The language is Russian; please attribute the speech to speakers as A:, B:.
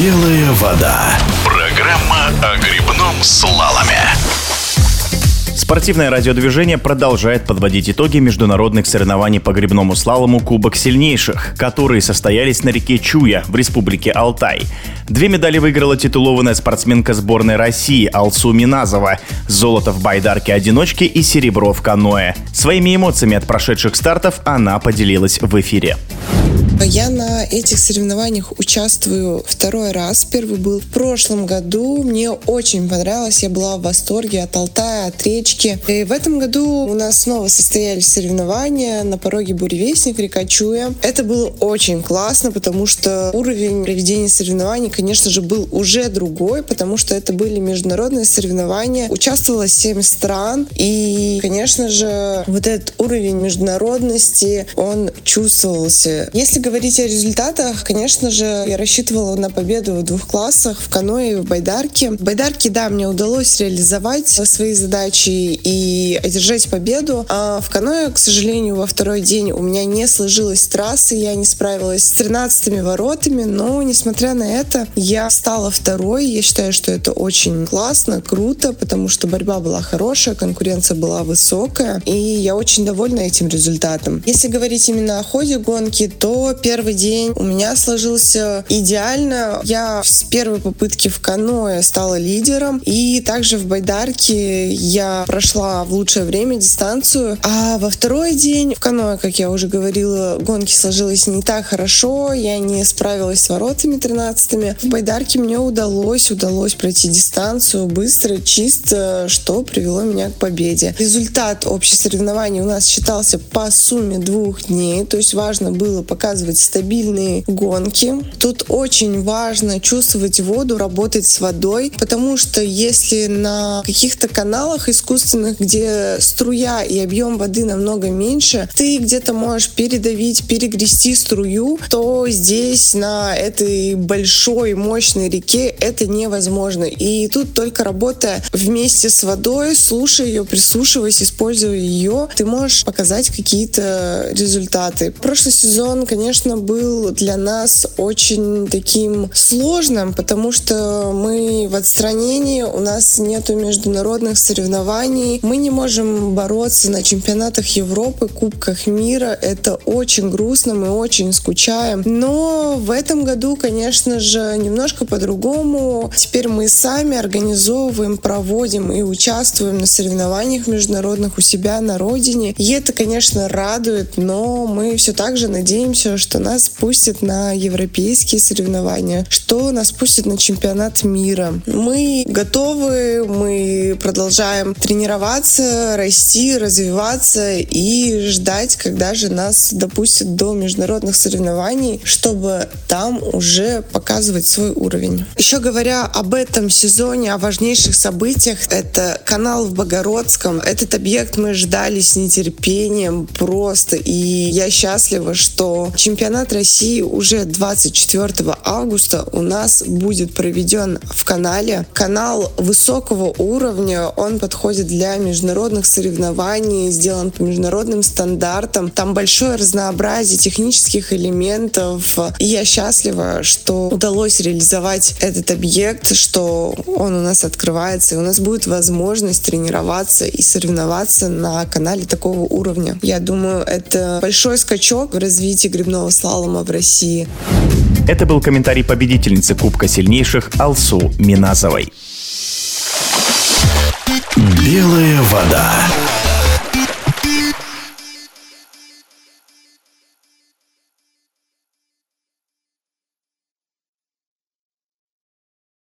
A: Белая вода. Программа о грибном слаломе.
B: Спортивное радиодвижение продолжает подводить итоги международных соревнований по грибному слалому «Кубок сильнейших», которые состоялись на реке Чуя в республике Алтай. Две медали выиграла титулованная спортсменка сборной России Алсу Миназова, золото в байдарке-одиночке и серебро в каноэ. Своими эмоциями от прошедших стартов она поделилась в эфире.
C: Я на этих соревнованиях участвую второй раз. Первый был в прошлом году. Мне очень понравилось. Я была в восторге от Алтая, от речки. И в этом году у нас снова состоялись соревнования на пороге Буревестник, река Чуя. Это было очень классно, потому что уровень проведения соревнований, конечно же, был уже другой, потому что это были международные соревнования. Участвовало 7 стран. И, конечно же, вот этот уровень международности, он чувствовался. Если говорить о результатах, конечно же, я рассчитывала на победу в двух классах, в каноэ и в байдарке. В байдарке, да, мне удалось реализовать свои задачи и одержать победу. А в каноэ, к сожалению, во второй день у меня не сложилась трасса, я не справилась с 13 воротами, но, несмотря на это, я стала второй. Я считаю, что это очень классно, круто, потому что борьба была хорошая, конкуренция была высокая, и я очень довольна этим результатом. Если говорить именно о ходе гонки, то первый день у меня сложился идеально. Я с первой попытки в каноэ стала лидером. И также в байдарке я прошла в лучшее время дистанцию. А во второй день в каноэ, как я уже говорила, гонки сложились не так хорошо. Я не справилась с воротами 13 -ми. В байдарке мне удалось, удалось пройти дистанцию быстро, чисто, что привело меня к победе. Результат общих соревнований у нас считался по сумме двух дней. То есть важно было показывать показывать стабильные гонки. Тут очень важно чувствовать воду, работать с водой, потому что если на каких-то каналах искусственных, где струя и объем воды намного меньше, ты где-то можешь передавить, перегрести струю, то здесь на этой большой мощной реке это невозможно. И тут только работая вместе с водой, слушая ее, прислушиваясь, используя ее, ты можешь показать какие-то результаты. Прошлый сезон, конечно, конечно, был для нас очень таким сложным, потому что мы в отстранении, у нас нету международных соревнований, мы не можем бороться на чемпионатах Европы, Кубках мира. Это очень грустно, мы очень скучаем. Но в этом году, конечно же, немножко по-другому. Теперь мы сами организовываем, проводим и участвуем на соревнованиях международных у себя на родине. И это, конечно, радует, но мы все так же надеемся, что нас пустят на европейские соревнования, что нас пустят на чемпионат мира. Мы готовы, мы продолжаем тренироваться, расти, развиваться и ждать, когда же нас допустят до международных соревнований, чтобы там уже показывать свой уровень. Еще говоря об этом сезоне, о важнейших событиях, это канал в Богородском. Этот объект мы ждали с нетерпением просто. И я счастлива, что чемпионат Чемпионат России уже 24 августа у нас будет проведен в канале. Канал высокого уровня, он подходит для международных соревнований, сделан по международным стандартам. Там большое разнообразие технических элементов. И я счастлива, что удалось реализовать этот объект, что он у нас открывается, и у нас будет возможность тренироваться и соревноваться на канале такого уровня. Я думаю, это большой скачок в развитии грибного слалома в России.
B: Это был комментарий победительницы Кубка сильнейших Алсу Миназовой.
A: Белая вода.